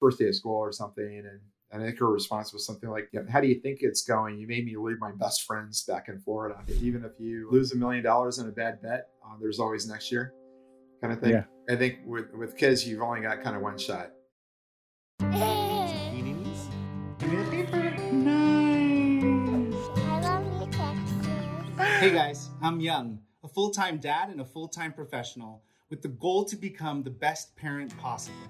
first day of school or something, and and I think her response was something like, How do you think it's going? You made me leave my best friends back in Florida. Even if you lose a million dollars in a bad bet, uh, there's always next year kind of thing. Yeah. I think with, with kids, you've only got kind of one shot. Hey guys, I'm Young, a full time dad and a full time professional with the goal to become the best parent possible.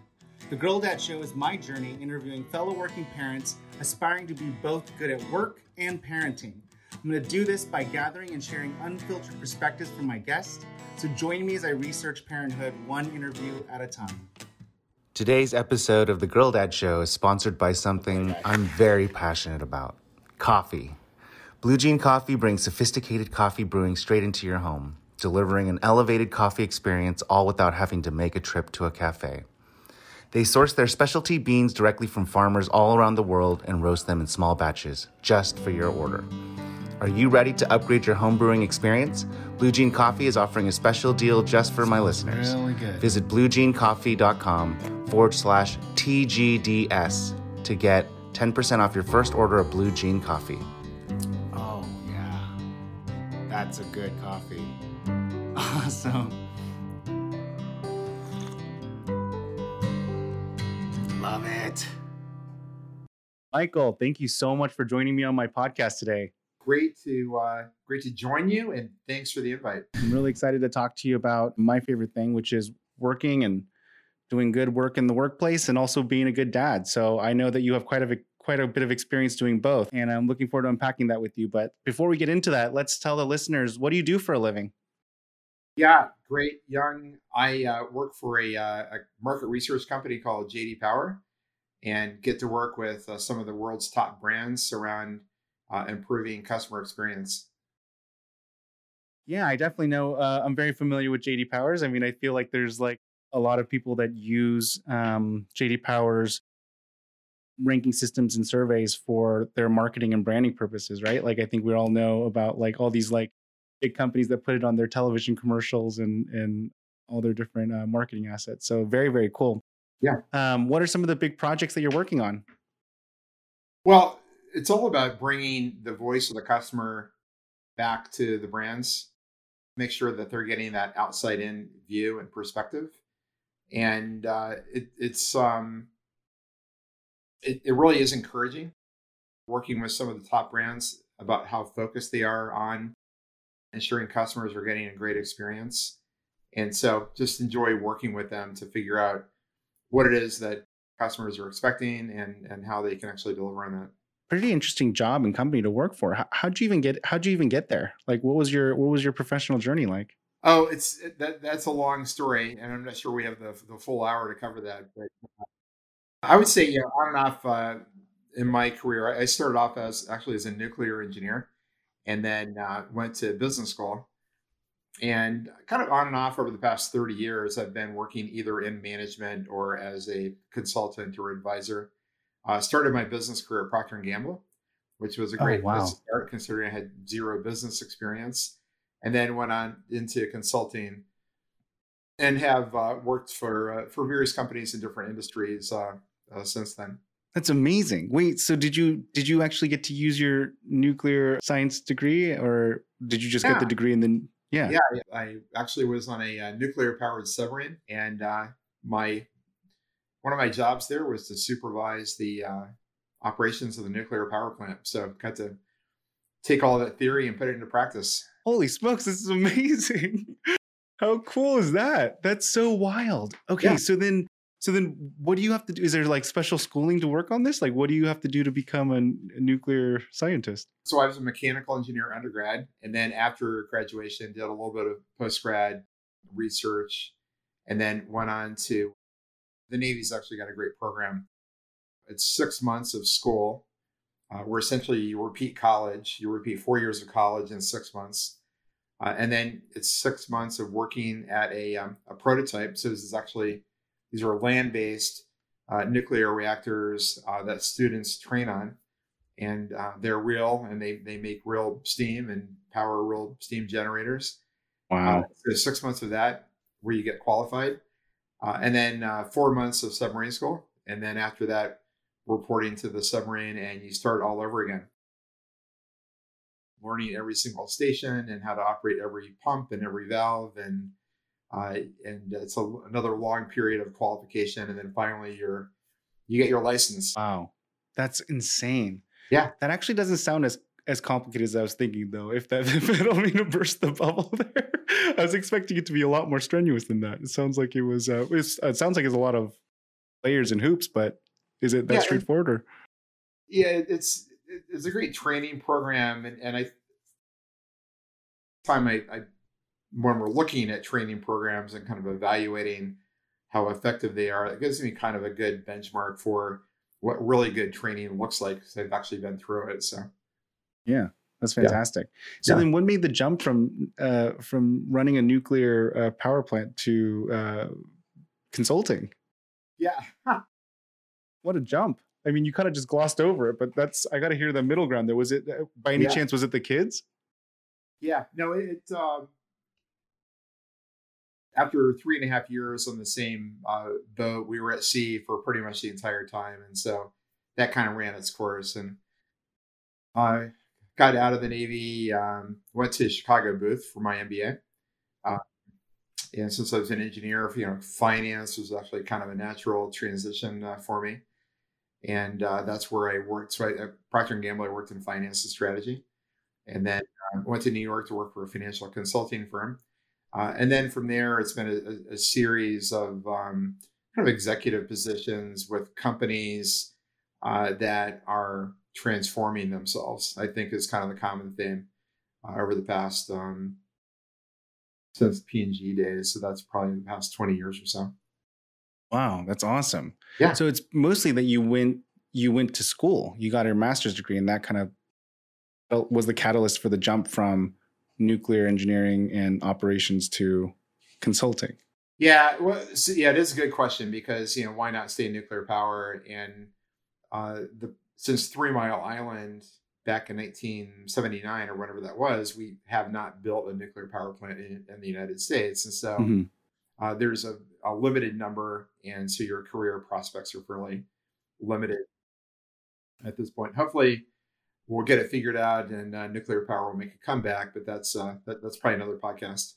The Girl Dad Show is my journey interviewing fellow working parents aspiring to be both good at work and parenting. I'm going to do this by gathering and sharing unfiltered perspectives from my guests. So join me as I research parenthood one interview at a time. Today's episode of The Girl Dad Show is sponsored by something I'm very passionate about coffee. Blue Jean Coffee brings sophisticated coffee brewing straight into your home, delivering an elevated coffee experience all without having to make a trip to a cafe. They source their specialty beans directly from farmers all around the world and roast them in small batches, just for your order. Are you ready to upgrade your home brewing experience? Blue Jean Coffee is offering a special deal just for my listeners. Really good. Visit bluejeancoffee.com forward slash TGDS to get 10% off your first order of Blue Jean Coffee. Oh, yeah. That's a good coffee. Awesome. Love it. Michael, thank you so much for joining me on my podcast today. Great to uh, great to join you, and thanks for the invite. I'm really excited to talk to you about my favorite thing, which is working and doing good work in the workplace, and also being a good dad. So I know that you have quite a quite a bit of experience doing both, and I'm looking forward to unpacking that with you. But before we get into that, let's tell the listeners what do you do for a living. Yeah, great. Young, I uh, work for a, uh, a, market research company called JD Power and get to work with uh, some of the world's top brands around uh, improving customer experience. Yeah, I definitely know. Uh, I'm very familiar with JD Powers. I mean, I feel like there's like a lot of people that use um, JD Powers ranking systems and surveys for their marketing and branding purposes, right? Like I think we all know about like all these like big companies that put it on their television commercials and and all their different uh, marketing assets. So very very cool. Yeah. Um, what are some of the big projects that you're working on? Well, it's all about bringing the voice of the customer back to the brands. Make sure that they're getting that outside in view and perspective, and uh, it, it's um, it, it really is encouraging working with some of the top brands about how focused they are on ensuring customers are getting a great experience. And so just enjoy working with them to figure out what it is that customers are expecting and, and how they can actually deliver on that. Pretty interesting job and company to work for. How, how'd you even get, how'd you even get there? Like, what was your, what was your professional journey like? Oh, it's that, that's a long story and I'm not sure we have the, the full hour to cover that, but uh, I would say, you know, on and off, uh, in my career, I started off as actually as a nuclear engineer and then uh, went to business school. And kind of on and off over the past 30 years, I've been working either in management or as a consultant or advisor. Uh, started my business career at Procter & Gamble, which was a oh, great oh, wow. start considering I had zero business experience. And then went on into consulting and have uh, worked for uh, for various companies in different industries uh, uh, since then. That's amazing. Wait, so did you did you actually get to use your nuclear science degree, or did you just yeah. get the degree and then? Yeah, yeah. I actually was on a, uh, nuclear powered submarine, and uh, my one of my jobs there was to supervise the uh, operations of the nuclear power plant. So got to take all that theory and put it into practice. Holy smokes, this is amazing! How cool is that? That's so wild. Okay, yeah. so then so then, what do you have to do? Is there like special schooling to work on this? Like, what do you have to do to become a, nuclear scientist? So I was a mechanical engineer undergrad, and then after graduation, did a little bit of post grad research, and then went on to the Navy's actually got a great program. It's six months of school, uh, where essentially you repeat college, you repeat four years of college in six months. Uh, and then it's six months of working at a, um, a prototype. So this is actually these are land based uh, nuclear reactors uh, that students train on. And uh, they're real and they, they make real steam and power real steam generators. Wow. so six months of that where you get qualified. Uh, and then uh, four months of submarine school. and then after that, reporting to the submarine, and you start all over again, learning every single station and how to operate every pump and every valve, and uh, and it's a, another long period of qualification, and then finally you're you get your license. Wow, that's insane. Yeah, that actually doesn't sound as as complicated as I was thinking, though. If that if I don't mean to burst the bubble there, I was expecting it to be a lot more strenuous than that. It sounds like it was. Uh, it sounds like it's a lot of layers and hoops, but is it that yeah, straightforward? Or? Yeah, it's it's a great training program, and, and I time I, I when we're looking at training programs and kind of evaluating how effective they are, it gives me kind of a good benchmark for what really good training looks like because I've actually been through it. So yeah, that's fantastic. Yeah. So yeah. then, what made the jump from uh, from running a nuclear uh, power plant to uh, consulting? Yeah, what a jump! I mean, you kind of just glossed over it, but that's I got to hear the middle ground. There was it uh, by any yeah. chance? Was it the kids? Yeah, no, it. Um, after three and a half years on the same uh, boat, we were at sea for pretty much the entire time, and so that kind of ran its course. And I got out of the Navy, um, went to Chicago Booth for my MBA. Uh, and since I was an engineer, you know, finance was actually kind of a natural transition uh, for me. And uh, that's where I worked. So I, at Procter & Gamble, I worked in finance and strategy. And then um, went to New York to work for a financial consulting firm. Uh, and then from there, it's been a, a series of um, kind of executive positions with companies uh, that are transforming themselves. I think is kind of the common theme uh, over the past um, since P and G days. So that's probably the past twenty years or so. Wow, that's awesome. Yeah. So it's mostly that you went you went to school, you got your master's degree, and that kind of was the catalyst for the jump from nuclear engineering and operations to consulting. Yeah, well, so yeah, it is a good question because you know why not stay in nuclear power and uh, the since Three Mile Island back in 1979 or whatever that was, we have not built a nuclear power plant in, in the United States, and so mm-hmm. uh, there's a, a, limited number, and so your career prospects are fairly limited at this point. Hopefully, we'll get it figured out, and uh, nuclear power will make a comeback. But that's uh, that, that's probably another podcast.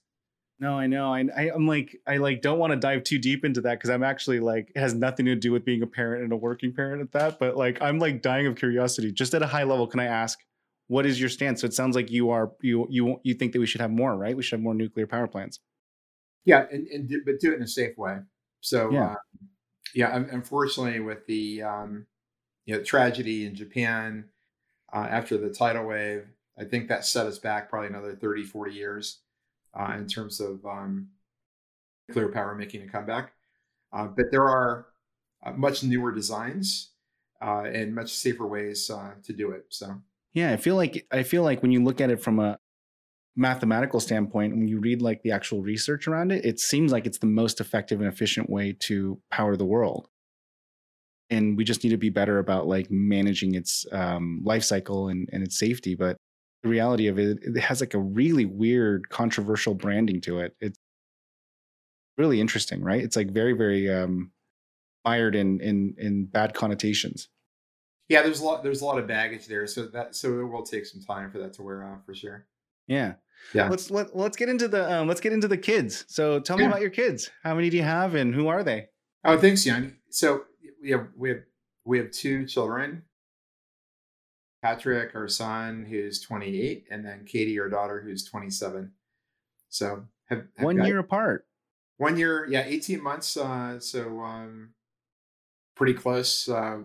No, I know. I, I am like I like don't want to dive too deep into that because I'm actually like it has nothing to do with being a parent and a working parent at that. But like I'm like dying of curiosity. Just at a high level, can I ask what is your stance? So it sounds like you are you you you think that we should have more, right? We should have more nuclear power plants. Yeah, and, and do, but do it in a safe way. So yeah, uh, yeah. Unfortunately, with the um, you know tragedy in Japan uh, after the tidal wave, I think that set us back probably another 30, 40 years uh, in terms of um, nuclear power making a comeback. Uh, but there are uh, much newer designs uh, and much safer ways uh, to do it. So yeah, I feel like I feel like when you look at it from a mathematical standpoint, when you read like the actual research around it, it seems like it's the most effective and efficient way to power the world. And we just need to be better about like managing its um, life cycle and, and its safety. But the reality of it, it has like a really weird, controversial branding to it. It's really interesting, right? It's like very, very um, mired in in in bad connotations. Yeah, there's a lot there's a lot of baggage there, so that so it will take some time for that to wear off for sure. Yeah. Yeah. Let's let, let's get into the um, let's get into the kids. So tell me yeah. about your kids. How many do you have, and who are they? Oh, thanks, Young. So we have we have we have two children. Patrick, our son, who's 28, and then Katie, our daughter, who's 27. So have, have one year apart. One year, yeah, 18 months. Uh, so um, pretty close. Uh,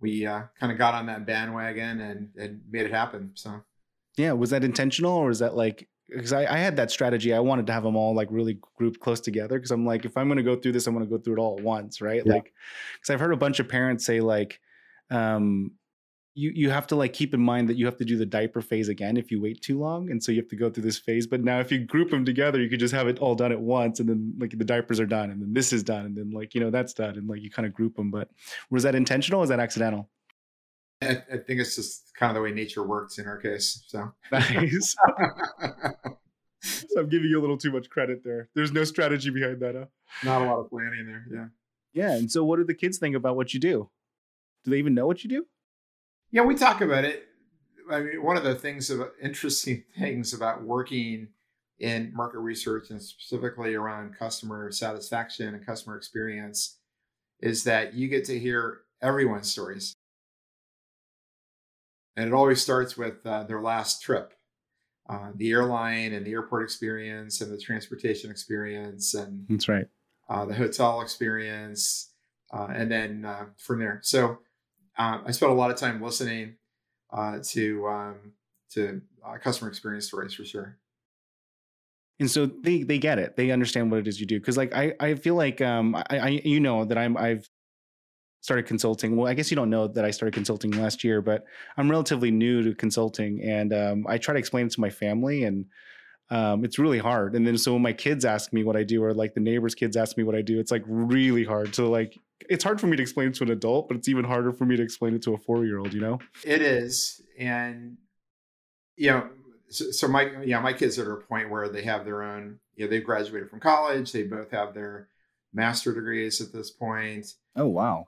we uh, kind of got on that bandwagon and, and made it happen. So yeah, was that intentional or was that like because I, I, had that strategy. I wanted to have them all like really grouped close together because I'm like, if I'm going to go through this, I'm going to go through it all at once, right? Yeah. Like, because I've heard a bunch of parents say like, um, you you have to like keep in mind that you have to do the diaper phase again if you wait too long and so you have to go through this phase but now if you group them together you could just have it all done at once and then like the diapers are done and then this is done and then like you know that's done and like you kind of group them but was that intentional or was that accidental I, I think it's just kind of the way nature works in our case so nice so i'm giving you a little too much credit there there's no strategy behind that huh? not a lot of planning there yeah Yeah. And so, what do the kids think about what you do? Do they even know what you do? Yeah, we talk about it. I mean, one of the things of interesting things about working in market research and specifically around customer satisfaction and customer experience is that you get to hear everyone's stories. And it always starts with uh, their last trip, uh, the airline and the airport experience and the transportation experience and That's right. uh, the hotel experience, uh, and then uh, from there. So uh, I spent a lot of time listening uh, to um, to uh, customer experience stories for sure. and so they they get it they understand what it is you do because like i i feel like um I, I you know that i'm i've started consulting well i guess you don't know that i started consulting last year but i'm relatively new to consulting and um i try to explain it to my family and um it's really hard and then so when my kids ask me what i do or like the neighbors kids ask me what i do it's like really hard to like it's hard for me to explain it to an adult but it's even harder for me to explain it to a four year old you know It is, and you know, so, so my yeah, my kids are at a point where they have their own. You know, they've graduated from college. They both have their master degrees at this point. oh wow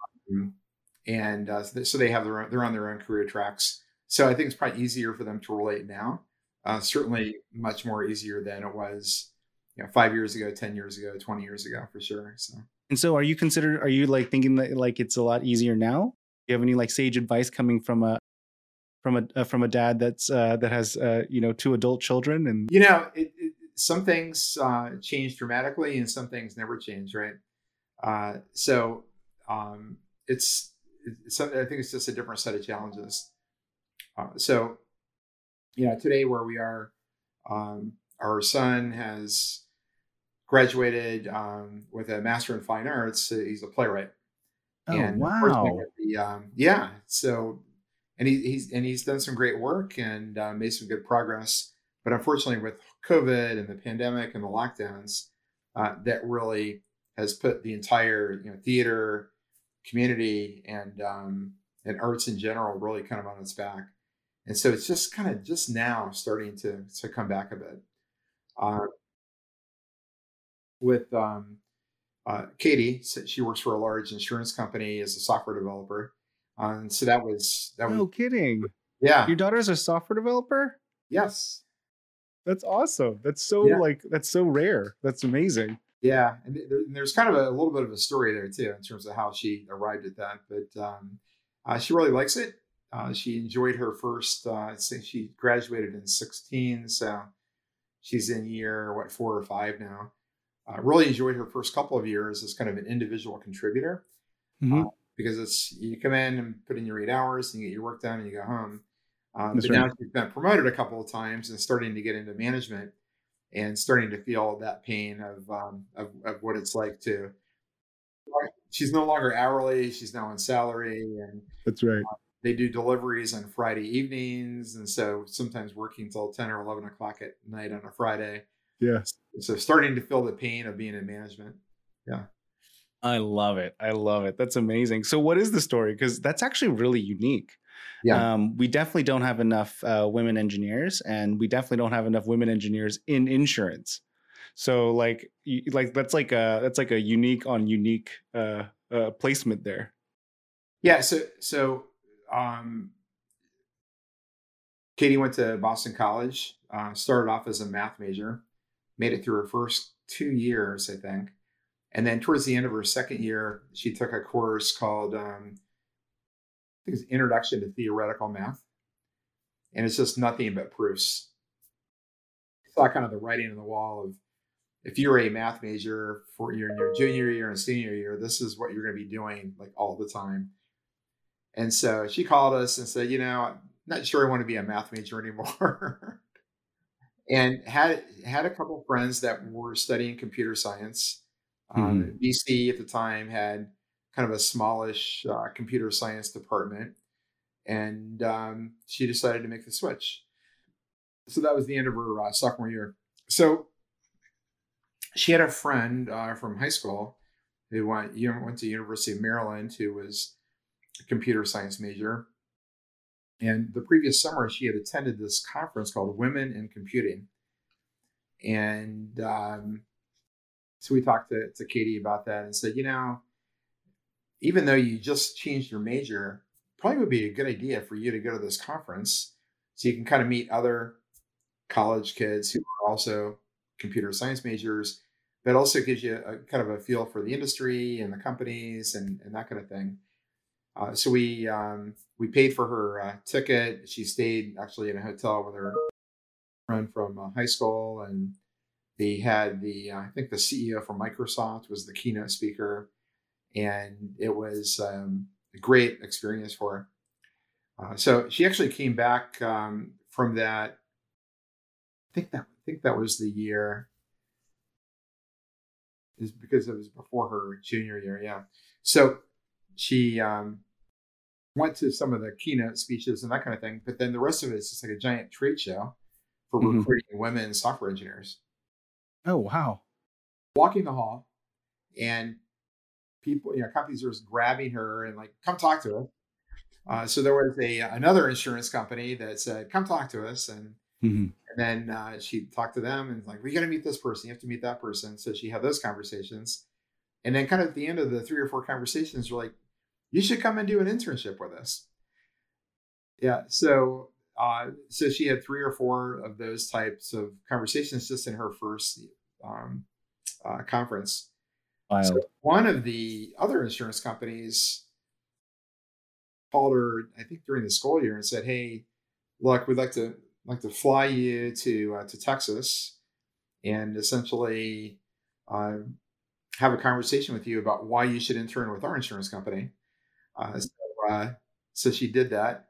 and uh, so they- so they have their own, they're on their own career tracks. So I think it's probably easier for them to relate now. Uh, certainly, much more easier than it was, you know, five years ago, ten years ago, twenty years ago, for sure. So And so, are you considered? Are you like thinking that like it's a lot easier now? Do you have any like sage advice coming from a from a uh, from a dad that's uh, that has uh, you know two adult children? And you know, it, it, some things uh, change dramatically, and some things never change, right? Uh, so um, it's, it's I think it's just a different set of challenges. Uh, so you know, today where we are, um, our son has graduated um, with a master in fine arts. He's a playwright. oh And wow, The, um, yeah. So, and he, he's and he's done some great work and uh, made some good progress. But unfortunately, with COVID and the pandemic and the lockdowns, uh, that really has put the entire you know theater community and um, and arts in general really kind of on its back. And so it's just kind of just now starting to to come back a bit. Uh, with um, uh, Katie, she works for a large insurance company as a software developer. Um, so that was that was no kidding. yeah Your daughter's a software developer. yes That's awesome. That's so Yeah. like that's so rare. That's amazing. Yeah and th- there, and there's kind of a, little bit of a story there too in terms of how she arrived at that but um, uh, she really likes it uh, she enjoyed her first uh, she graduated in 16 so she's in year what four or five now uh, really enjoyed her first couple of years as kind of an individual contributor Mhm. because it's you come in and put in your eight hours and you get your work done and you go home. Um, but now right. she's been promoted a couple of times and starting to get into management and starting to feel that pain of um, of, of what it's like to. She's no longer hourly; she's now on salary, and That's right. they do deliveries on Friday evenings, and so sometimes working till ten or eleven o'clock at night on a Friday. Yeah. So starting to feel the pain of being in management. Yeah. I love it. I love it. That's amazing. So, what is the story? Because that's actually really unique. Yeah. Um, we definitely don't have enough uh, women engineers, and we definitely don't have enough women engineers in insurance. So, like, like that's like a that's like a unique on unique uh, uh, placement there. Yeah, so so um, Katie went to Boston College. Uh, started off as a math major, made it through her first two years, I think, and then towards the end of her second year, she took a course called um, think it's Introduction to Theoretical Math, and it's just nothing but proofs. Saw kind of the writing on the wall of if you're a math major for your, your junior year and senior year, this is what you're going to be doing like all the time. And so she called us and said, you know, I'm not sure I want to be a math major anymore. and had had a couple friends that were studying computer science. Um, BC at the time had kind of a smallish uh, computer science department, and um, she decided to make the switch. So that was the end of her uh, sophomore year. So she had a friend uh, from high school who went went to University of Maryland who was a computer science major. And the previous summer, she had attended this conference called Women in Computing. And um, so we talked to, to Katie about that and said, you know, even though you just changed your major, probably would be a good idea for you to go to this conference so you can kind of meet other college kids who are also computer science majors, but also gives you a kind of a feel for the industry and the companies and, and that kind of thing. Uh, so we um, we paid for her uh, ticket. She stayed actually in a hotel with her friend from uh, high school, and they had the uh, I think the CEO from Microsoft was the keynote speaker, and it was um, a great experience for her. Uh, so she actually came back um, from that. I think that I think that was the year. Is because it was before her junior year, yeah. So she um, went to some of the keynote speeches and that kind of thing. But then the rest of it is just like a giant trade show for mm-hmm. recruiting women software engineers. Oh wow! Walking the hall, and people, you know, companies are just grabbing her and like, come talk to us. Uh, so there was a another insurance company that said, "Come talk to us," and mm-hmm. and then uh, she talked to them and like, "We got to meet this person. You have to meet that person." So she had those conversations, and then kind of at the end of the three or four conversations, we're like, you should come and do an internship with us. Yeah. So, uh, so she had three or four of those types of conversations just in her first um, uh, conference. So one of the other insurance companies called her, I think during the school year, and said, "Hey, look, we'd like to like to fly you to uh, to Texas, and essentially uh, have a conversation with you about why you should intern with our insurance company." Uh, so, uh, so she did that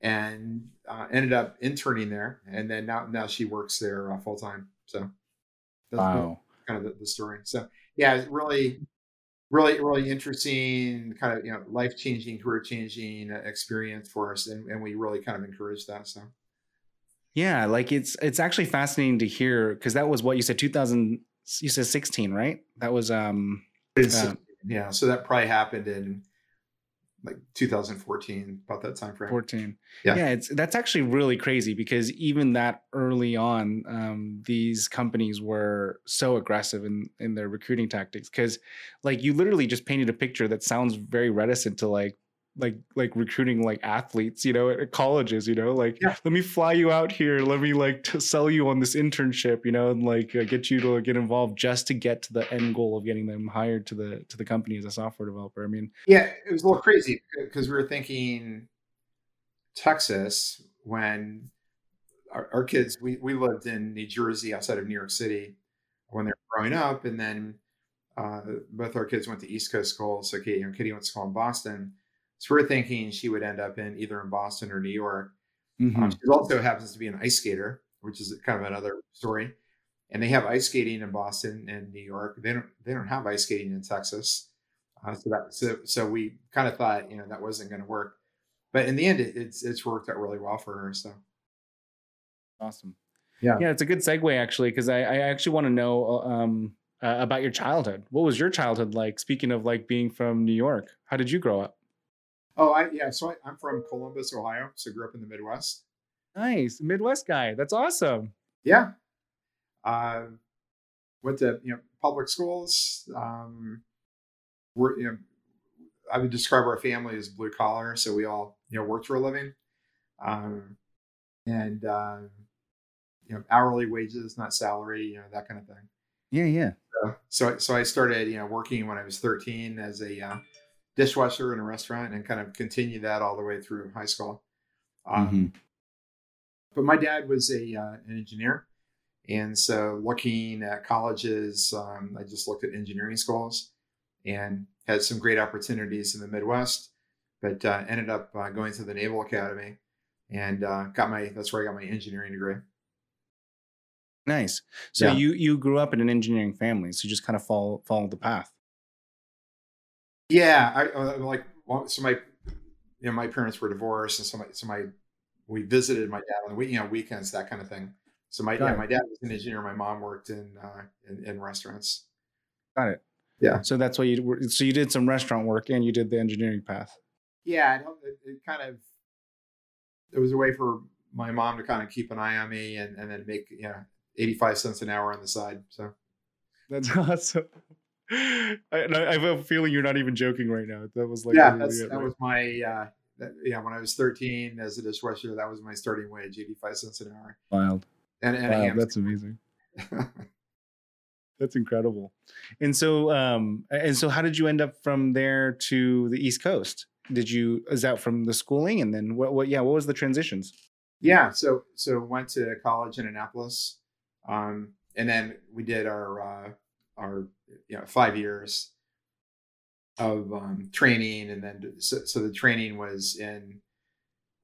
and uh, ended up interning there, and then now now she works there uh, full time. So that's wow. kind of the, the, story. So yeah, it's really, really, really interesting, kind of you know life changing, career changing uh, experience for us, and, and we really kind of encourage that. So yeah, like it's it's actually fascinating to hear because that was what you said 2000 you said 16 right that was um uh, yeah so that probably happened in like 2014 about that time frame. 14 yeah. Yeah it's that's actually really crazy because even that early on um, these companies were so aggressive in in their recruiting tactics because like you literally just painted a picture that sounds very reticent to like like like recruiting like athletes you know at colleges you know like yeah. let me fly you out here. Let me like to sell you on this internship you know and like uh, get you to get involved just to get to the end goal of getting them hired to the to the company as a software developer. I mean yeah it was a little crazy because we were thinking texas when our, our kids we, we lived in new jersey outside of new york city when they were growing up and then uh, both our kids went to east coast schools. So katie, you know, katie went to school in boston so we're thinking she would end up in either in Boston or New York. Mm-hmm. Um, she also happens to be an ice skater, which is kind of another story. And they have ice skating in Boston and New York. They don't they don't have ice skating in Texas. Uh, so that so so we kind of thought you know that wasn't going to work, but in the end it, it's it's worked out really well for her. So awesome. Yeah, yeah, it's a good segue actually because I, I actually want to know um, uh, about your childhood. What was your childhood like? Speaking of like being from New York, how did you grow up? Oh, I yeah. So I, am from Columbus, Ohio. So grew up in the Midwest. Nice, Midwest guy. That's awesome. Yeah. Uh, went to you know public schools. Um, we're you know I would describe our family as blue collar, so we all you know worked for a living, um, and uh, you know hourly wages, not salary, you know that kind of thing. Yeah, yeah. So so, so I started you know working when I was 13 as a uh, dishwasher in a restaurant and kind of continue that all the way through high school. Um, mm-hmm. But my dad was a uh, an engineer, and so looking at colleges, um, I just looked at engineering schools and had some great opportunities in the Midwest, but uh, ended up uh, going to the Naval Academy and uh, got my that's where I got my engineering degree. Nice. So yeah. you you grew up in an engineering family, so you just kind of follow followed the path. Yeah, I uh, like so my you know my parents were divorced, and so my so my we visited my dad on the you know weekends that kind of thing. So my yeah, my dad was an engineer. My mom worked in uh, in, in restaurants. Got it. Yeah. So that's why you so you did some restaurant work and you did the engineering path. Yeah, it, it kind of it was a way for my mom to kind of keep an eye on me and and then make you know eighty five cents an hour on the side. So that's awesome. I, I have a feeling you're not even joking right now. That was like yeah, that's, that right? was my uh, that, yeah. When I was 13 as a dishwasher, that was my starting wage, 85 cents an hour. Wild. And, and wow, that's amazing. that's incredible. And so, um, and so, how did you end up from there to the East Coast? Did you is that from the schooling, and then what? What? Yeah, what was the transitions? Yeah, so so went to college in Annapolis, um, and then we did our uh, our you know five years of um, training, and then so, so, the training was in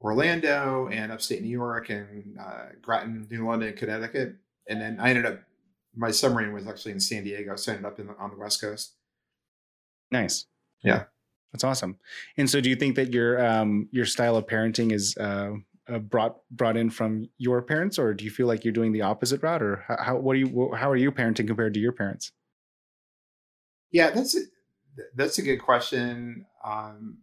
Orlando and upstate New York and uh, Groton, New London, Connecticut, and then I ended up my submarine was actually in San Diego, so I ended up in the, on the West Coast. Nice. Yeah, that's awesome. And so, do you think that your um, your style of parenting is uh, uh, brought brought in from your parents, or do you feel like you're doing the opposite route, or how, how what do you how are you parenting compared to your parents? Yeah, that's a, that's a good question. Um,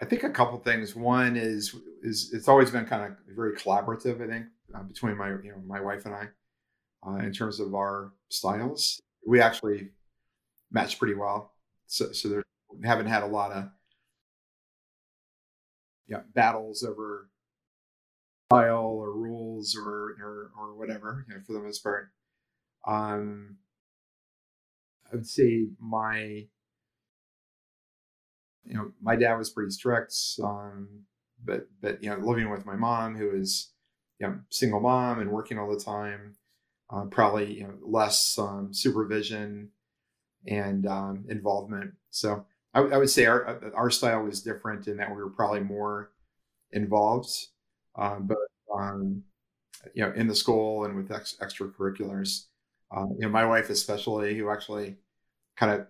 I think a couple things. One is is it's always been kind of very collaborative. I think uh, between my you know my wife and I, uh, in terms of our styles, we actually match pretty well. So so there, haven't had a lot of yeah battles over style or rules or or, or whatever you know, for the most part. Um, I would say my you know my dad was pretty strict, um, but but you know living with my mom who is you know single mom and working all the time, uh, probably you know less um, supervision and um, involvement. So I, I, would say our our style was different in that we were probably more involved, um, but um, you know, in the school and with ex- extracurriculars. Uh, you know, my wife especially, who actually kind of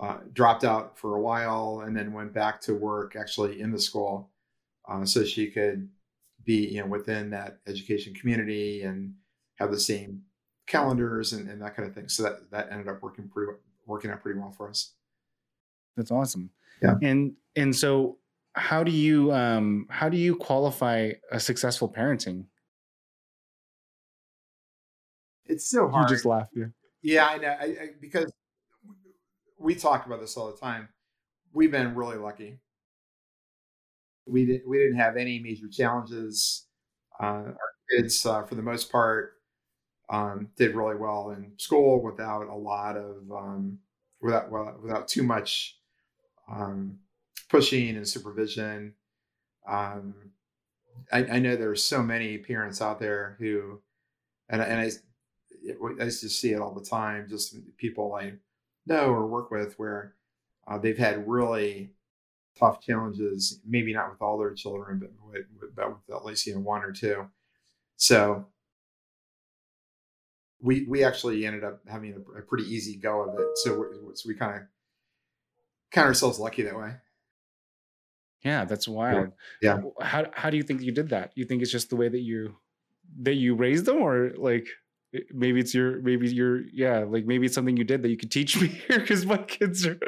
uh, dropped out for a while and then went back to work actually in the school, uh, so she could be you know within that education community and have the same calendars and, and that kind of thing. So that that ended up working pretty working out pretty well for us. That's awesome. Yeah. And and so how do you um how do you qualify a successful parenting? It's so hard. You just laugh, yeah. Yeah, I know. I, I, because we talk about this all the time. We've been really lucky. We didn't we didn't have any major challenges. Uh, our kids, uh, for the most part, um, did really well in school without a lot of um, without well, without too much um, pushing and supervision. Um, I, I, know there's so many parents out there who, and, and I, I just see it all the time. Just people I know or work with where uh, they've had really tough challenges. Maybe not with all their children, but with, but with at least you know one or two. So we we actually ended up having a, a pretty easy go of it. So so we kind of count ourselves lucky that way. Yeah, that's wild. Yeah. How how do you think you did that? You think it's just the way that you that you raised them, or like maybe it's your maybe your yeah like maybe it's something you did that you could teach me here because my kids are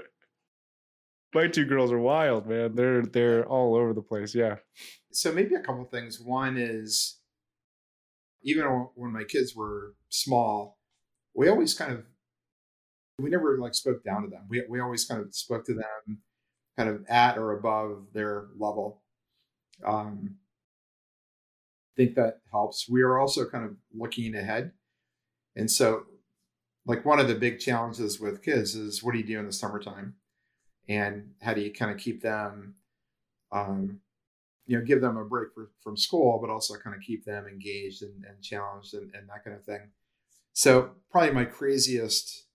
my two girls are wild, man. They're they're all over the place. Yeah. So maybe a couple things. One is even when my kids were small, we always kind of we never like spoke down to them. We we always kind of spoke to them kind of at or above their level. Um, I think that helps. We are also kind of looking ahead, and so like one of the big challenges with kids is what do you do in the summertime, and how do you kind of keep them um, you know give them a break for, from school but also kind of keep them engaged and, and challenged and, and, that kind of thing. So probably my craziest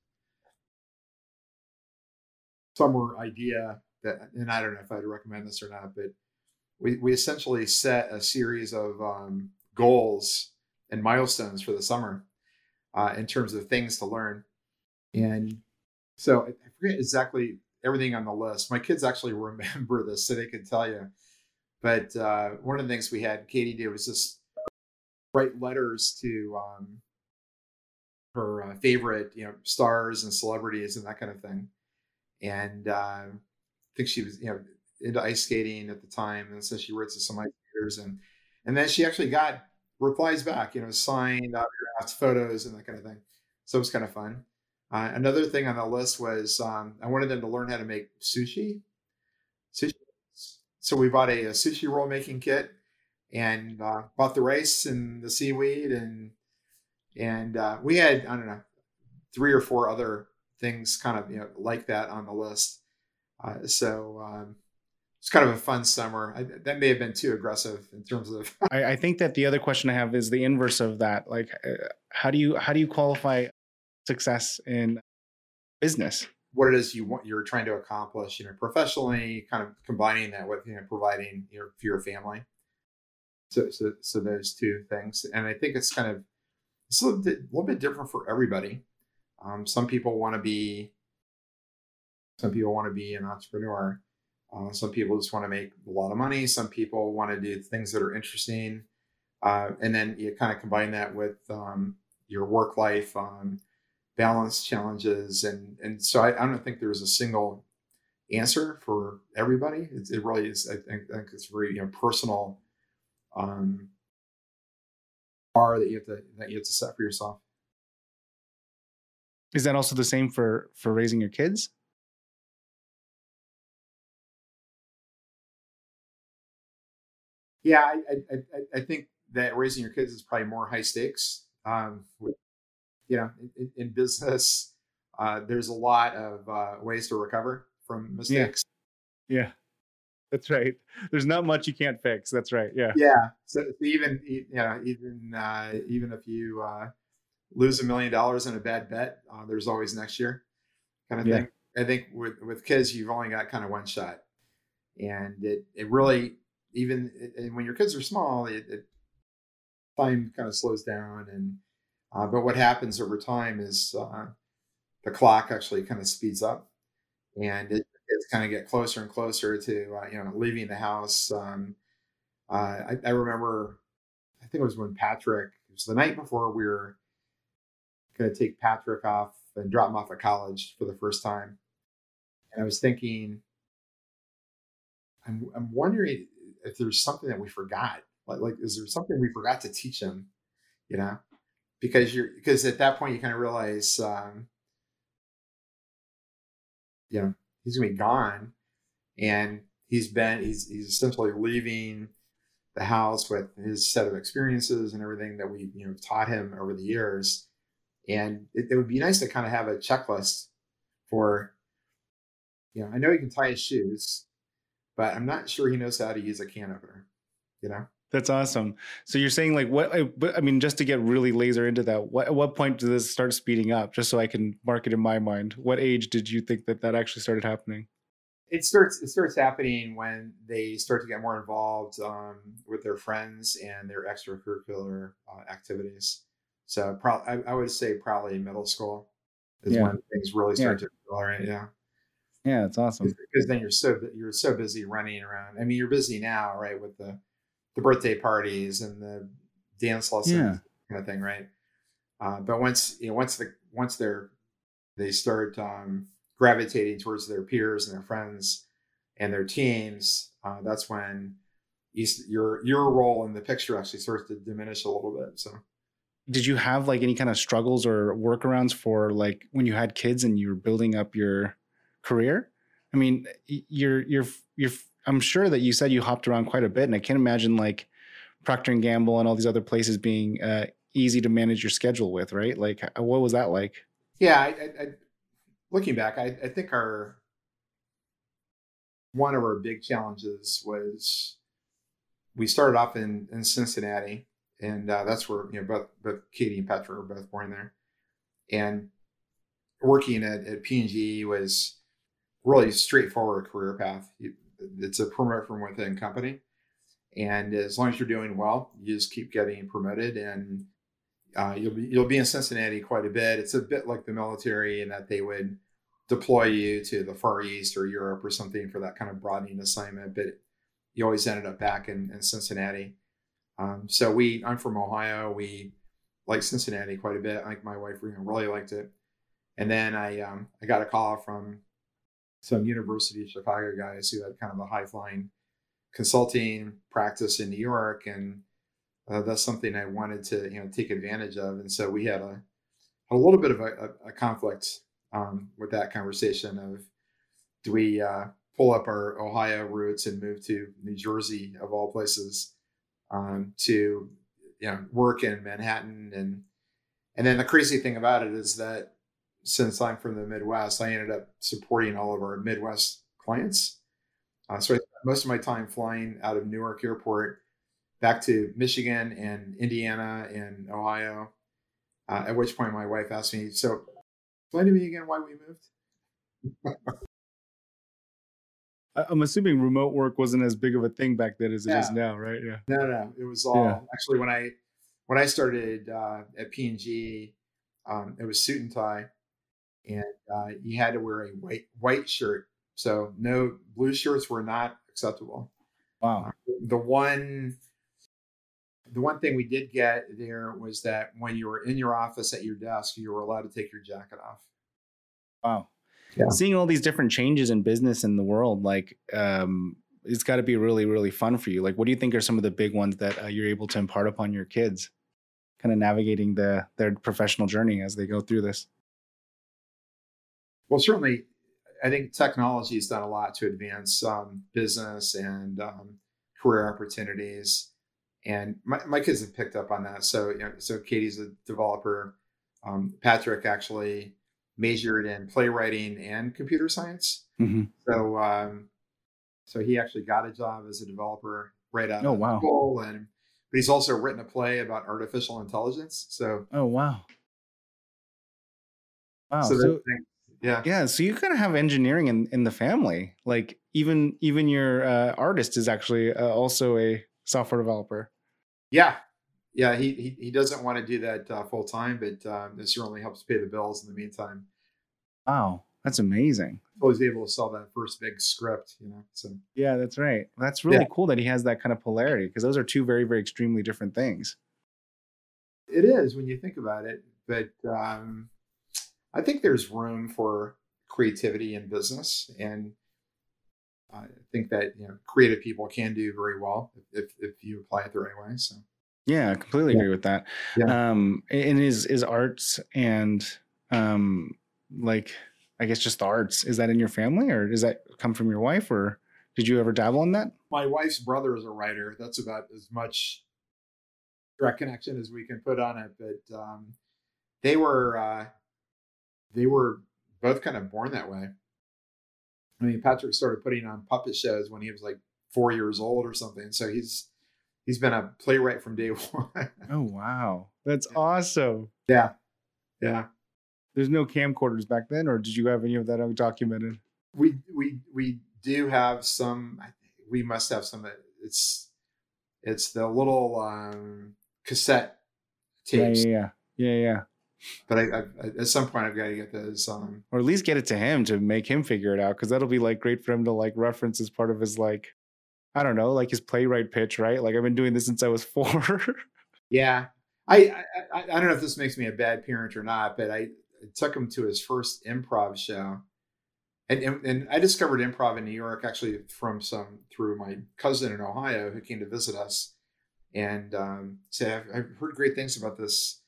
summer idea that and i don't know if i'd recommend this or not but we, we essentially set a series of um, goals and milestones for the summer uh, in terms of things to learn. And so i forget exactly everything on the list. My kids actually remember this so they can tell you. But uh, one of the things we had Katie do was just write letters to um, her uh, favorite, you know, stars and celebrities and that kind of thing. And uh, I think she was, you know, into ice skating at the time, and so she wrote to some ice skaters, and and then she actually got replies back, you know, signed autographs, photos, and that kind of thing. So it was kind of fun. Uh, another thing on the list was um, I wanted them to learn how to make sushi. Sushi. So we bought a, a sushi roll making kit and uh, bought the rice and the seaweed and and uh, we had I don't know three or four other things kind of you know like that on the list. Uh, so um, it's kind of a fun summer. I, that may have been too aggressive in terms of. I, I, think that the other question I have is the inverse of that. Like, uh, how do you how do you qualify success in business? What it is you want, you're trying to accomplish, you know, professionally, kind of combining that with you know providing your for your family. So, so, so those two things, and I think it's kind of it's a little bit, a little bit different for everybody. Um, some people want to be, some people want to be an entrepreneur. Uh, some people just want to make a lot of money. Some people want to do things that are interesting, uh, and then you kind of combine that with um, your work life um, balance challenges, and and so I, I, don't think there's a single answer for everybody. It, it really is. I think, I think, it's very you know personal um, bar that you have to that you have to set for yourself. Is that also the same for for raising your kids? Yeah, I, I, I think that raising your kids is probably more high stakes. Um, with, you know, in, in business, uh, there's a lot of uh, ways to recover from mistakes. Yeah. yeah. that's right. There's not much you can't fix. That's right. Yeah. Yeah. So even you know even uh, even if you uh, lose a million dollars in a bad bet, uh, there's always next year, kind of yeah. thing. I think with with kids, you've only got kind of one shot, and it it really even and when your kids are small, it, it time kind of slows down, and uh, but what happens over time is uh, the clock actually kind of speeds up, and it, it's kind of get closer and closer to uh, you know leaving the house. Um, uh, I, I remember, I think it was when Patrick. It was the night before we were going to take Patrick off and drop him off at college for the first time. And I was thinking, I'm, I'm wondering if there's something that we forgot. Like, like, is there something we forgot to teach him? You know, because you're because at that point you kind of realize, um, you know, he's gonna be gone, and he's been he's he's essentially leaving the house with his set of experiences and everything that we you know taught him over the years and it, it would be nice to kind of have a checklist for, you know, I know he can tie his shoes, but I'm not sure he knows how to use a can opener, you know? That's awesome. So you're saying like what? I mean, just to get really laser into that, what at what point did this start speeding up? Just so I can mark it in my mind. What age did you think that that actually started happening? It starts. It starts happening when they start to get more involved um, with their friends and their extracurricular uh, activities. So probably I, I, would say probably middle school is yeah. when things really start yeah. to accelerate. Yeah. Yeah, it's awesome. Because then you're so you're so busy running around. I mean, you're busy now, right, with the the birthday parties and the dance lessons yeah. kind of thing, right? Uh, but once you know, once the once they're they start um, gravitating towards their peers and their friends and their teams, uh, that's when you, your your role in the picture actually starts to diminish a little bit. So did you have like any kind of struggles or workarounds for like when you had kids and you were building up your career? I mean, you're you're you're I'm sure that you said you hopped around quite a bit, and I can't imagine like Procter and Gamble and all these other places being uh, easy to manage your schedule with, right? Like, what was that like? Yeah, I, I, looking back, I, I think our one of our big challenges was we started off in, in Cincinnati and uh, that's where you know both both Katie and Patrick were both born there, and working at, at P&G was really straightforward career path. It's a promote from within company, and as long as you're doing well, you just keep getting promoted, and uh, you'll be you'll be in Cincinnati quite a bit. It's a bit like the military in that they would deploy you to the Far East or Europe or something for that kind of broadening assignment, but you always ended up back in, in Cincinnati. Um, so we, I'm from Ohio. We like Cincinnati quite a bit. Like my wife, really liked it. And then I, um, I got a call from some University of Chicago guys who had kind of a high flying consulting practice in New York, and uh, that's something I wanted to, you know, take advantage of. And so we had a a little bit of a, a, conflict um, with that conversation of do we uh, pull up our Ohio roots and move to New Jersey of all places um, to you know work in Manhattan and and then the crazy thing about it is that since I'm from the Midwest, I ended up supporting all of our Midwest clients. Uh, so I spent most of my time flying out of Newark Airport back to Michigan and Indiana and Ohio. Uh, at which point my wife asked me, "So, explain to me again why we moved." I'm assuming remote work wasn't as big of a thing back then as it Yeah. is now, right? Yeah. No, no, it was all Yeah. actually when I when I started uh, at P and G, um, it was suit and tie, and uh, you had to wear a white white shirt. So no blue shirts were not acceptable. Wow. The one the one thing we did get there was that when you were in your office at your desk, you were allowed to take your jacket off. Wow. Yeah. Seeing all these different changes in business in the world, like, um, it's got to be really, really fun for you. Like, what do you think are some of the big ones that uh, you're able to impart upon your kids, kind of navigating the their professional journey as they go through this? Well, certainly, I think technology has done a lot to advance um, business and um, career opportunities. And my, my kids have picked up on that. So, you know, so Katie's a developer. Um, Patrick actually majored in playwriting and computer science. Mm-hmm. So, um, so he actually got a job as a developer right out Oh, of wow. school. And but he's also written a play about artificial intelligence. So, Oh wow. Wow. so, So, yeah. yeah, so you kind of have engineering in, in the family. Like even even your uh, artist is actually uh, also a software developer. Yeah, yeah. He he, he doesn't want to do that uh, full time, but um, it certainly helps pay the bills in the meantime. Wow, that's amazing. So he's able to sell that first big script, you know. So Yeah, that's right. That's really Yeah. cool that he has that kind of polarity because those are two very very extremely different things. it is when you think about it, but um, I think there's room for creativity in business, and I think that you know creative people can do very well if if you apply it the right way. So Yeah, I completely Yeah. agree with that. Yeah. Um, and is is arts and um, like I guess just the arts is that in your family or does that come from your wife or did you ever dabble in that? my wife's brother is a writer. That's about as much direct connection as we can put on it. But um, they were uh, they were both kind of born that way. I mean, Patrick started putting on puppet shows when he was like four years old or something. So he's he's been a playwright from day one. Oh wow, that's Yeah. awesome. yeah, yeah. There's no camcorders back then, or did you have any of that documented? We we we do have some. We must have some. It's it's the little um, cassette Yeah, tapes. yeah, yeah, yeah, yeah. But I, I, at some point I've got to get those. Um, Or at least get it to him to make him figure it out, because that'll be like great for him to like reference as part of his like, I don't know, like his playwright pitch, right? Like I've been doing this since I was four. yeah, I, I I don't know if this makes me a bad parent or not, but I took him to his first improv show, and and, and I discovered improv in New York actually from some through my cousin in Ohio who came to visit us, and um, said I've, I've heard great things about this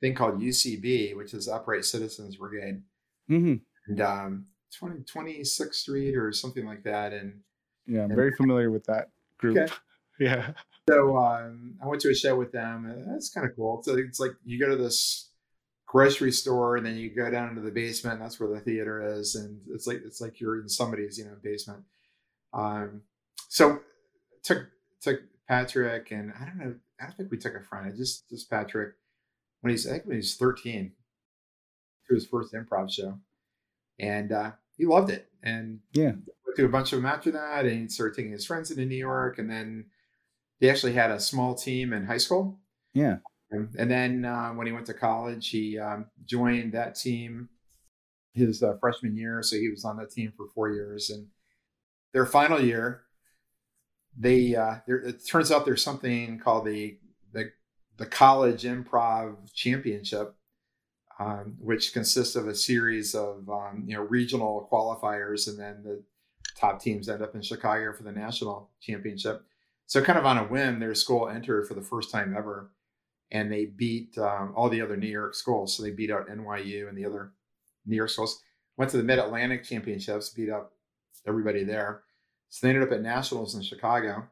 thing called UCB, which is Upright Citizens Brigade. hmm and um, 20, 26th Street or something like that. And Yeah, I'm very familiar with that group. Okay. Yeah. so um, I went to a show with them. And that's kind of cool. So it's like you go to this grocery store and then you go down into the basement. And that's where the theater is, and it's like it's like you're in somebody's you know basement. Um, so took took Patrick and I don't know. I don't think we took a friend. I just just Patrick when he's I think when he's 13 to his first improv show, and uh, he loved it. And Yeah. went to a bunch of them after that, and he started taking his friends into New York, and then they actually had a small team in high school. Yeah. And, and then uh, when he went to college, he um, joined that team his uh, freshman year. So he was on that team for four years. And their final year, they uh, there, it turns out there's something called the, the College Improv Championship, um, which consists of a series of um, you know regional qualifiers, and then the top teams end up in Chicago for the national championship. So kind of on a whim, their school entered for the first time ever and they beat um, all the other New York schools. So they beat out NYU and the other New York schools. Went to the Mid Atlantic Championships, beat up everybody there. So they ended up at nationals in Chicago,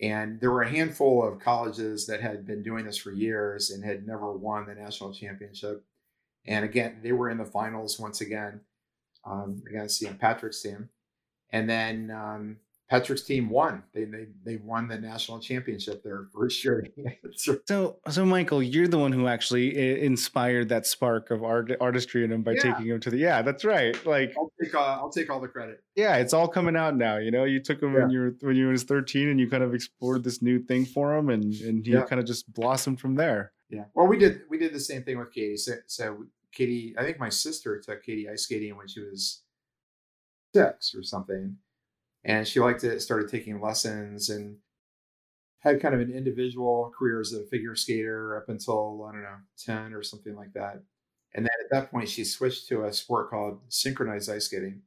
and there were a handful of colleges that had been doing this for years and had never won the national championship. And again, they were in the finals once again um, against know, Patrick's team. And then um, Patrick's team won. They, they they won the national championship their first year. so so Michael, you're the one who actually inspired that spark of art artistry in him by yeah. taking him to the yeah. That's right. Like I'll take uh, I'll take all the credit. Yeah, it's all coming out now. You know, you took him yeah. when you were when you was 13, and you kind of explored this new thing for him, and and he yeah. kind of just blossomed from there. Yeah. Well, we did we did the same thing with Katie. So so Katie, I think my sister took Katie ice skating when she was six or something and she liked it started taking lessons and had kind of an individual career as a figure skater up until i don't know 10 or something like that. And then at that point she switched to a sport called synchronized ice skating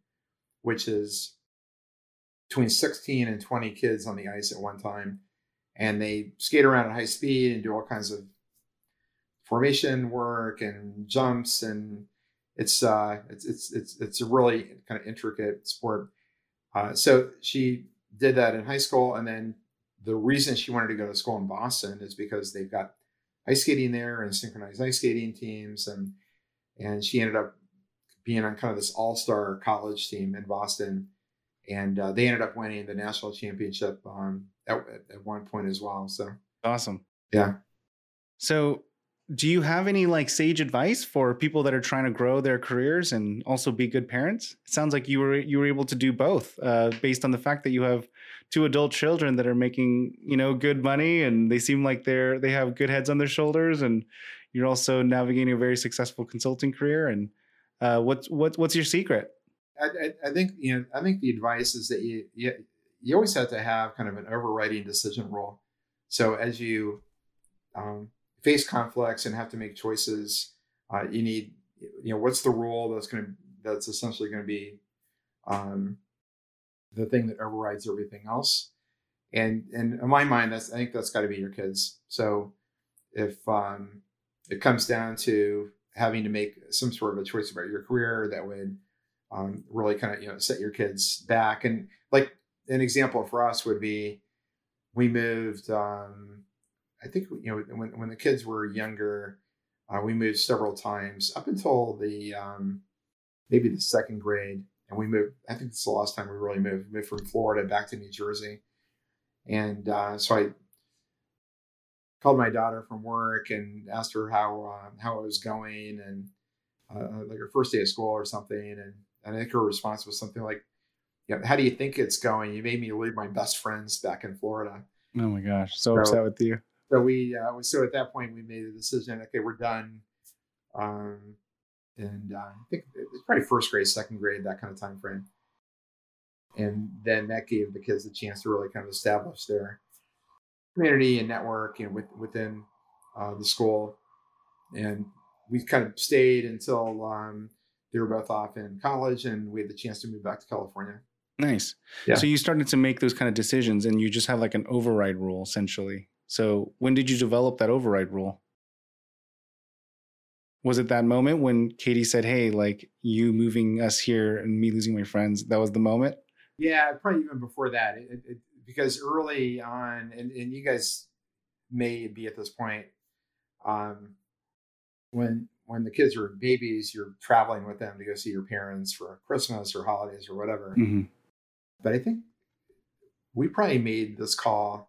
which is between 16 and 20 kids on the ice at one time. And they skate around at high speed and do all kinds of formation work and jumps. And it's uh it's it's it's, it's a really kind of intricate sport uh, so she did that in high school, and then the reason she wanted to go to school in Boston is because they've got ice skating there and synchronized ice skating teams, and and she ended up being on kind of this all star college team in Boston, and uh, they ended up winning the national championship um, at, at one point as well. So awesome, yeah. So do you have any like sage advice for people that are trying to grow their careers and also be good parents? It sounds like you were you were able to do both uh, based on the fact that you have two adult children that are making you know good money and they seem like they're they have good heads on their shoulders and you're also navigating a very successful consulting career and uh, what's what's what's your secret? I, I, think you know i think the advice is that you, you you always have to have kind of an overriding decision role so as you um, face conflicts and have to make choices, uh, you need, you know, what's the role that's going to, that's essentially going to be um, the thing that overrides everything else. And, and in my mind, that's, I think that's got to be your kids. So if um, it comes down to having to make some sort of a choice about your career that would um, really kind of, you know, set your kids back. And like an example for us would be, we moved, um, I think you know when when the kids were younger, uh, we moved several times up until the um, maybe the second grade, and we moved. I think it's the last time we really moved. We moved from Florida back to New Jersey, and uh, so I called my daughter from work and asked her how uh, how it was going and uh, like her first day of school or something, and, and I think her response was something like, "Yeah, how do you think it's going? You made me leave my best friends back in Florida." Oh my gosh, so, so upset with you so we uh, so at that point we made a decision. Okay, we're done. Um, and uh, I think it's probably first grade, second grade, that kind of time frame. And then that gave the kids a chance to really kind of establish their community and network, you know, with, within uh, the school. And we kind of stayed until um, they were both off in college, and we had the chance to move back to California. Nice. Yeah. So you started to make those kind of decisions, and you just have like an override rule essentially. So when did you develop that override rule? Was it that moment when Katie said, "Hey, like you moving us here and me losing my friends"? That was the moment. Yeah, probably even before that, it, it, because early on, and, and you guys may be at this point, um, when when the kids are babies, you're traveling with them to go see your parents for Christmas or holidays or whatever. Mm-hmm. But I think we probably made this call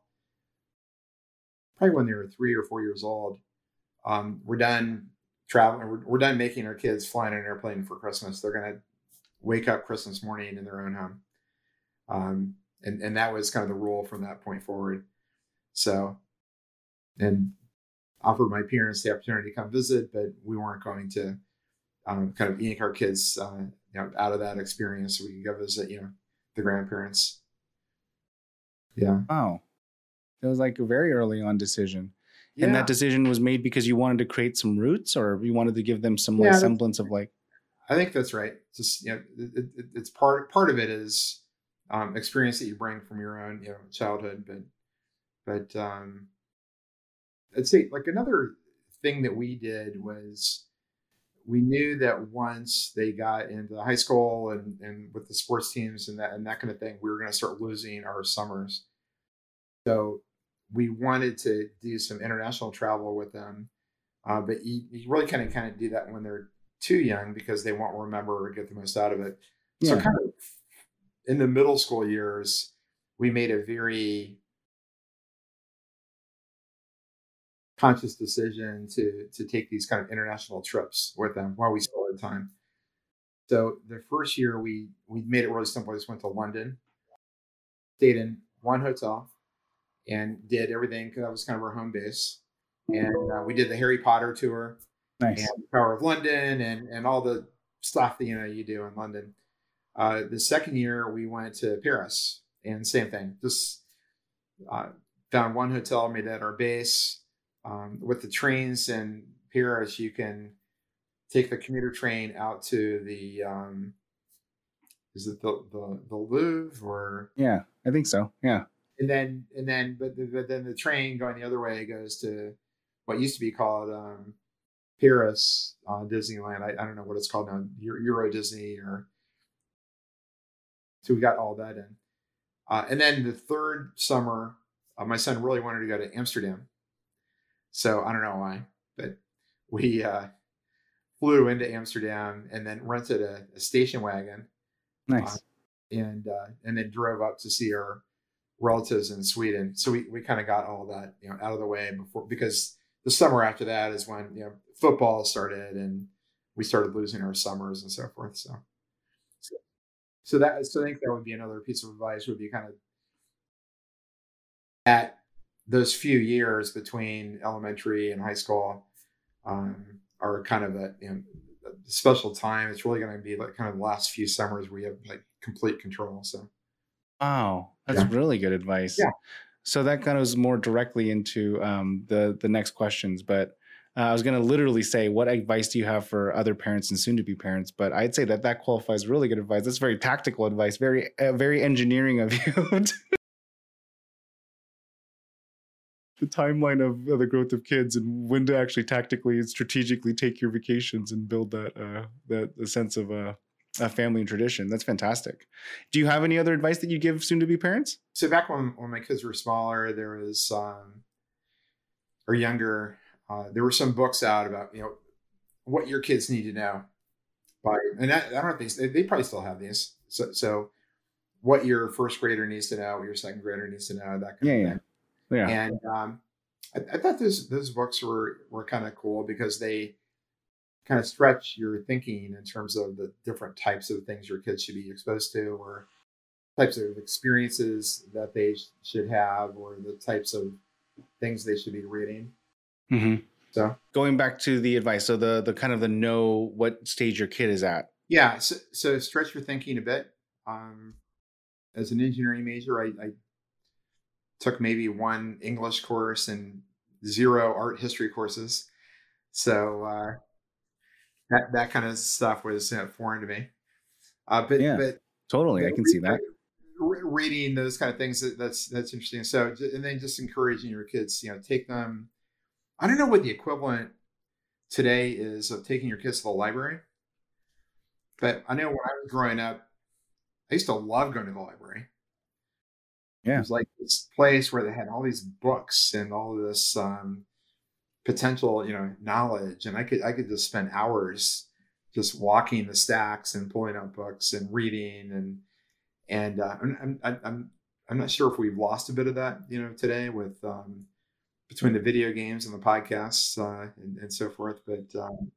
probably when they were three or four years old. Um, we're done traveling. We're, we're, done making our kids fly in an airplane for Christmas. They're going to wake up Christmas morning in their own home. Um, and, and that was kind of the rule from that point forward. So, and offered my parents the opportunity to come visit, but we weren't going to um, kind of yank our kids, uh, you know, out of that experience so we could go visit, you know, the grandparents. Yeah. Wow. It was like a very early on decision. Yeah. And that decision was made because you wanted to create some roots or you wanted to give them some yeah, like semblance of like I think that's right. Just you know, it, it, it's part part of it is um, experience that you bring from your own you know childhood, but but um, I'd say like another thing that we did was we knew that once they got into high school and, and with the sports teams and that and that kind of thing, we were going to start losing our summers. So we wanted to do some international travel with them, uh, but you, you really kind of kind of do that when they're too young because they won't remember or get the most out of it. Yeah. So kind of in the middle school years, we made a very conscious decision to to take these kind of international trips with them while we still had time. So the first year we we made it really simple. We just went to London, stayed in one hotel, and did everything because that was kind of our home base. And uh, we did the Harry Potter tour, nice. and Tower of London, and and all the stuff that you know you do in London. Uh, the second year we went to Paris, and same thing. Just uh, found one hotel, made that our base um, with the trains in Paris, you can take the commuter train out to the um, is it the, the the Louvre or yeah, I think so. Yeah, and then and then but, the, but then the train going the other way goes to what used to be called um, Paris uh, Disneyland. I, I don't know what it's called now, Euro Disney or so we got all that in. Uh, and then the third summer, uh, my son really wanted to go to Amsterdam. So I don't know why, but we uh, flew into Amsterdam and then rented a, a station wagon. Nice. Uh, and uh, and then drove up to see our relatives in Sweden. So we, we kind of got all that you know out of the way before because the summer after that is when you know football started and we started losing our summers and so forth. So so, that so I think that would be another piece of advice would be kind of at those few years between elementary and high school um, are kind of a, you know, a special time. It's really going to be like kind of the last few summers where you have like complete control. So, wow, that's yeah. really good advice. Yeah. So that kind of goes more directly into um, the the next questions, but uh, I was going to literally say, what advice do you have for other parents and soon-to-be parents? But I'd say that that qualifies really good advice. That's very tactical advice, very uh, very engineering of you the timeline of, of, the growth of kids and when to actually tactically and strategically take your vacations and build that uh, that a sense of uh, a family and tradition. That's fantastic. Do you have any other advice that you give soon to be parents? So back when when my kids were smaller, there was um, or younger, uh, there were some books out about you know what your kids need to know. By and I, I don't know if they they probably still have these. So so what your first grader needs to know, what your second grader needs to know, that kind yeah, of thing. Yeah. Yeah. And um, I, I, thought those those books were were kind of cool because they kind of stretch your thinking in terms of the different types of things your kids should be exposed to, or types of experiences that they sh- should have, or the types of things they should be reading. Mm-hmm. So going back to the advice, so the the kind of the know what stage your kid is at. Yeah. So, so stretch your thinking a bit. Um, as an engineering major, I, I took maybe one English course and zero art history courses. So uh, that that kind of stuff was uh, foreign to me. Uh, but yeah, but totally, I can see that. Reading those kind of things that, that's that's interesting. So and then just encouraging your kids, you know, take them. I don't know what the equivalent today is of taking your kids to the library, but I know when I was growing up, I used to love going to the library. Yeah. It was like this place where they had all these books and all this um, potential, you know, knowledge. And I could I could just spend hours just walking the stacks and pulling out books and reading and and uh, I'm, I'm I'm I'm not sure if we've lost a bit of that, you know, today with um, between the video games and the podcasts uh, and, and so forth. But um,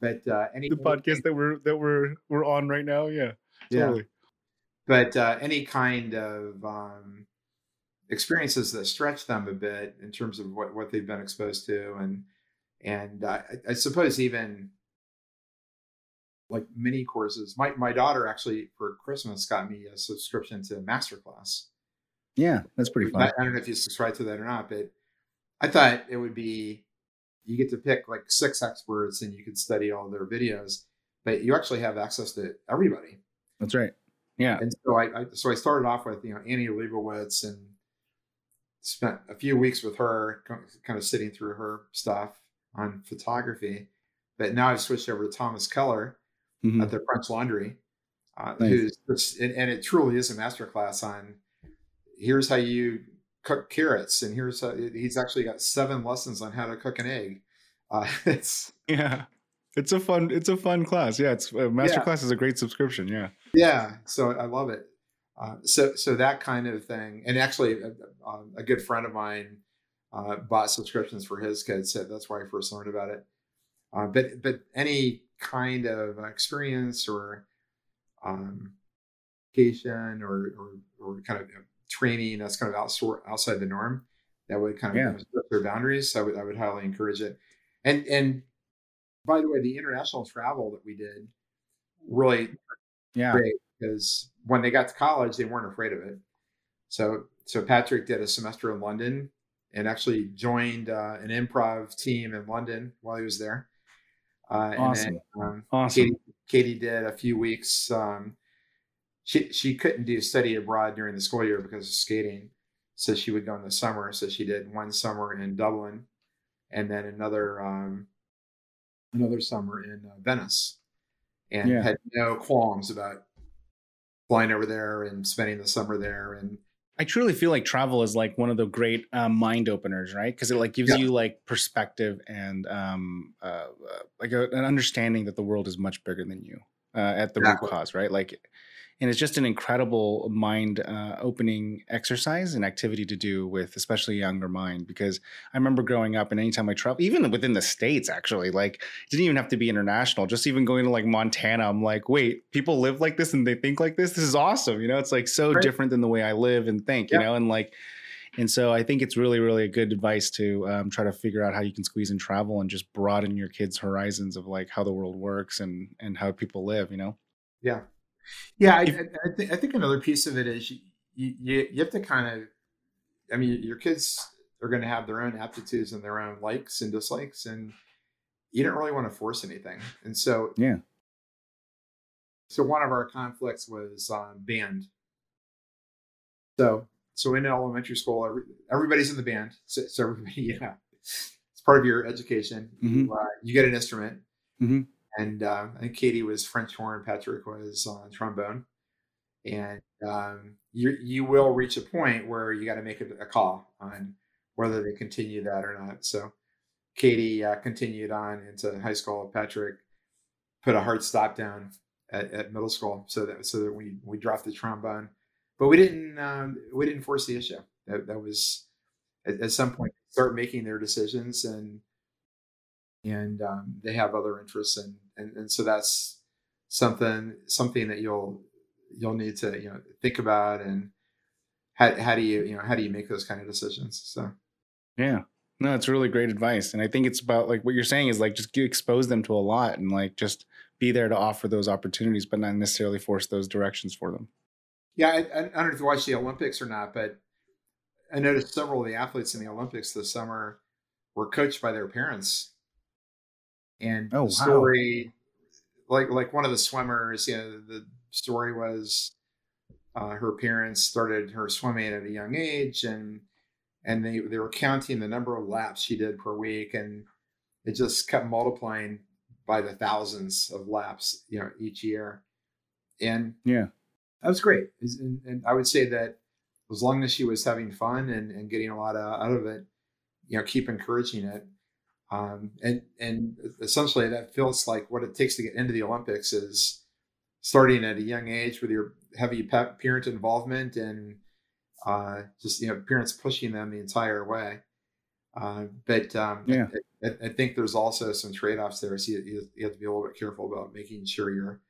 but uh, any the podcast that we're that we're we're on right now, yeah, totally. Yeah but uh, any kind of um, experiences that stretch them a bit in terms of what, what they've been exposed to and and I, I, suppose even like mini courses. My, my daughter actually for christmas got me a subscription to masterclass. Yeah that's pretty fun I, I don't know if you subscribe to that or not but i thought it would be you get to pick like six experts and you could study all their videos but you actually have access to everybody. That's right. Yeah. And so I, I, so I started off with you know Annie Leibovitz and spent a few weeks with her, kind of sitting through her stuff on photography. But now I've switched over to Thomas Keller mm-hmm. at the French Laundry, uh, nice. who's and, and, it truly is a masterclass on here's how you cook carrots, and here's how, he's actually got seven lessons on how to cook an egg. Uh, it's yeah, it's a fun it's a fun class. Yeah, it's uh, masterclass yeah. is a great subscription. Yeah, yeah. So I love it. Uh, so so that kind of thing, and actually, a, a good friend of mine uh, bought subscriptions for his kids. So that's why I first learned about it. Uh, but but any kind of experience or um, education or, or or kind of training that's kind of outside outside the norm that would kind of yeah. their boundaries. I would I would highly encourage it. And and by the way, the international travel that we did really yeah great because when they got to college, they weren't afraid of it. So, so Patrick did a semester in London and actually joined uh, an improv team in London while he was there. Uh, awesome. And then, um, awesome. Katie, Katie, did a few weeks. Um, she she couldn't do study abroad during the school year because of skating, so she would go in the summer. So she did one summer in Dublin, and then another um, another summer in uh, Venice, and yeah. had no qualms about flying over there and spending the summer there and I truly feel like travel is like one of the great um, mind openers, right? Because it like gives yeah. you like perspective and um, uh, uh, like a, an understanding that the world is much bigger than you uh, at the exactly. root cause, right? Like and it's just an incredible mind uh, opening exercise and activity to do with especially younger mind because i remember growing up and anytime i travel even within the states actually like it didn't even have to be international just even going to like montana i'm like wait people live like this and they think like this this is awesome you know it's like so right. different than the way i live and think yeah. you know and like and so I think it's really, really a good advice to um, try to figure out how you can squeeze in travel and just broaden your kids' horizons of like how the world works and and how people live. You know. Yeah, yeah, I, I, th- I, think another piece of it is you, you, you have to kind of, I mean, your kids are going to have their own aptitudes and their own likes and dislikes, and you don't really want to force anything. And so, yeah. So one of our conflicts was um, band. So, so in elementary school, every, everybody's in the band. So, so everybody, know, it's part of your education. Mm-hmm. You, uh, you, get an instrument. Mm-hmm and uh, think Katie was French horn, Patrick was on trombone, and um, you you will reach a point where you got to make a, a, call on whether they continue that or not. So Katie uh, continued on into high school. Patrick put a hard stop down at, at, middle school, so that so that we we dropped the trombone, but we didn't um, we didn't force the issue. That that was at, at some point start making their decisions and and um, they have other interests and, and and so that's something something that you'll you'll need to you know think about and how, how do you you know how do you make those kind of decisions so. Yeah. No it's really great advice and i think it's about like what you're saying is like just expose them to a lot and like just be there to offer those opportunities but not necessarily force those directions for them. Yeah i, I don't know if you watch the olympics or not but i noticed several of the athletes in the olympics this summer were coached by their parents and oh, the story, like like one of the swimmers, you know, the story was uh, her parents started her swimming at a young age, and and they they were counting the number of laps she did per week, and it just kept multiplying by the thousands of laps, you know, each year. And yeah, that was great. And, and I would say that as long as she was having fun and, and getting a lot of, out of it, you know, keep encouraging it. Um, and and essentially that feels like what it takes to get into the Olympics is starting at a young age with your heavy parent involvement and uh, just you know parents pushing them the entire way. Uh, but um, yeah, I, I, think there's also some trade-offs there. So you, you, have to be a little bit careful about making sure you're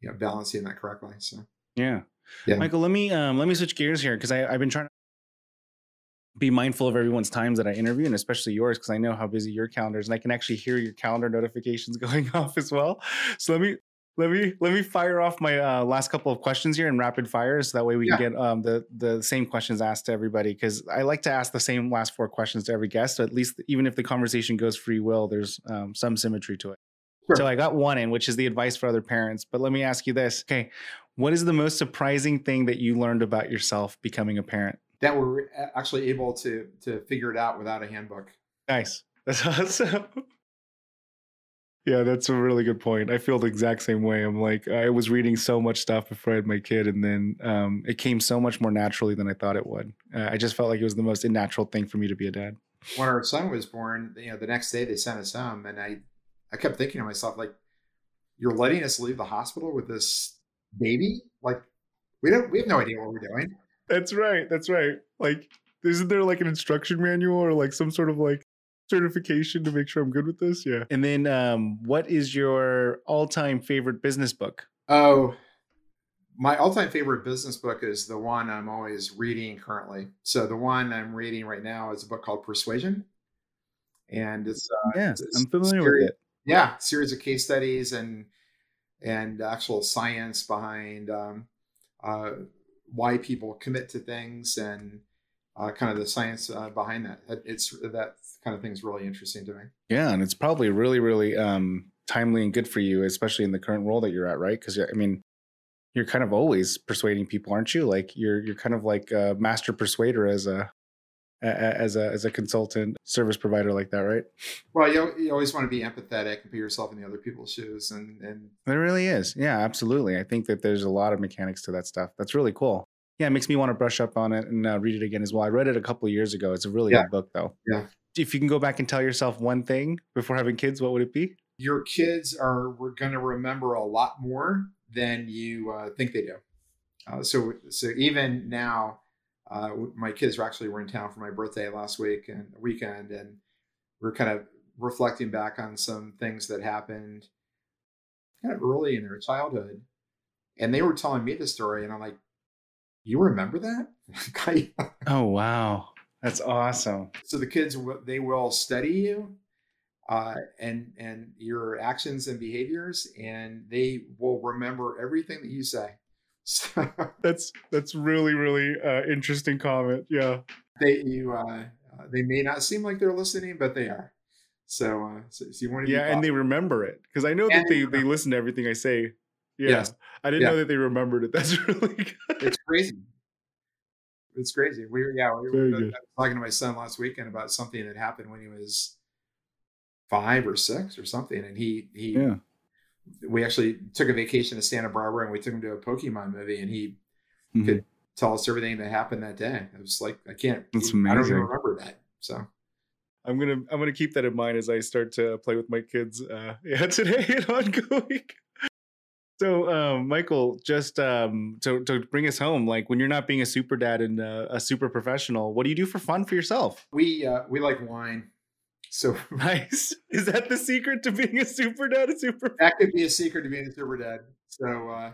you know balancing that correctly. So yeah, yeah. Michael, let me um, let me switch gears here because I've been trying to be mindful of everyone's times that I interview, and especially yours, because I know how busy your calendar is, and I can actually hear your calendar notifications going off as well. So let me let me let me fire off my uh, last couple of questions here in rapid fire, so that way we yeah. can get um, the the same questions asked to everybody. Because I like to ask the same last four questions to every guest. So at least, even if the conversation goes free will, there's um, some symmetry to it. Sure. So I got one in, which is the advice for other parents. But let me ask you this: Okay, what is the most surprising thing that you learned about yourself becoming a parent? That we were actually able to to figure it out without a handbook. Nice. That's awesome. Yeah, that's a really good point. I feel the exact same way. I'm like, I was reading so much stuff before I had my kid, and then um, it came so much more naturally than I thought it would. Uh, I just felt like it was the most unnatural thing for me to be a dad. When our son was born, you know, the next day they sent us home, and I, I kept thinking to myself, like, you're letting us leave the hospital with this baby? Like, we don't, we have no idea what we're doing. That's right. That's right. Like, isn't there like an instruction manual or like some sort of like certification to make sure I'm good with this? Yeah. And then, um, what is your all-time favorite business book? Oh, my all-time favorite business book is the one I'm always reading currently. So the one I'm reading right now is a book called Persuasion, and it's uh, yeah, it's, I'm familiar series, with it. Yeah, series of case studies and and actual science behind um, uh, why people commit to things and uh, kind of the science uh, behind that. It's that kind of thing is really interesting to me. Yeah, and it's probably really, really um, timely and good for you, especially in the current role that you're at, right? Because I mean, you're kind of always persuading people, aren't you? Like you're you're kind of like a master persuader as a as a as a consultant service provider like that, right? Well, you, you always want to be empathetic and put yourself in the other people's shoes, and and it really is. Yeah, absolutely. I think that there's a lot of mechanics to that stuff. That's really cool. Yeah, it makes me want to brush up on it and uh, read it again as well. I read it a couple of years ago. It's a really Yeah. good book, though. Yeah. If you can go back and tell yourself one thing before having kids, what would it be? your kids are we're going to remember a lot more than you uh, think they do. Uh, so so even now, uh, my kids were actually were in town for my birthday last week and weekend, and we're kind of reflecting back on some things that happened kind of early in their childhood, and they were telling me the story, and I'm like, "You remember that?" Oh wow, that's awesome. so the kids they will study you uh, and and your actions and behaviors and they will remember everything that you say so That's that's really really uh, interesting comment. Yeah. they you uh, uh, they may not seem like they're listening but they are so uh, so, so you want to Yeah, and they remember it because I know that they they, they listen to everything I say. Yeah, Yes. I didn't Yeah. know that they remembered it. That's really good. it's crazy it's crazy we were yeah we were I was talking to my son last weekend about something that happened when he was five or six or something and he he Yeah. We actually took a vacation to Santa Barbara and we took him to a Pokemon movie and he Mhm. could tell us everything that happened that day. It was like I can't That's even- I don't even amazing. remember that. So I'm gonna I'm gonna keep that in mind as I start to play with my kids. Uh, yeah, today and ongoing. So, um, Michael, just um, to to bring us home, like when you're not being a super dad and uh, a super professional, what do you do for fun for yourself? we uh, we like wine. So Nice. Is that the secret to being a super dad? A super. that could be a secret to being a super dad. So uh,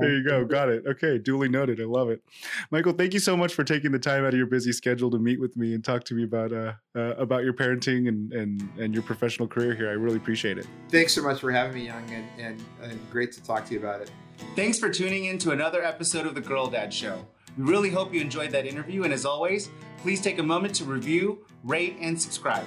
There you go. Got it. Okay. Duly noted. I love it. Michael, thank you so much for taking the time out of your busy schedule to meet with me and talk to me about uh, uh, about your parenting and, and and your professional career here. I really appreciate it. Thanks so much for having me, Young, and, and, and great to talk to you about it. Thanks for tuning in to another episode of The Girl Dad Show. We really hope you enjoyed that interview, and as always, please take a moment to review, rate, and subscribe.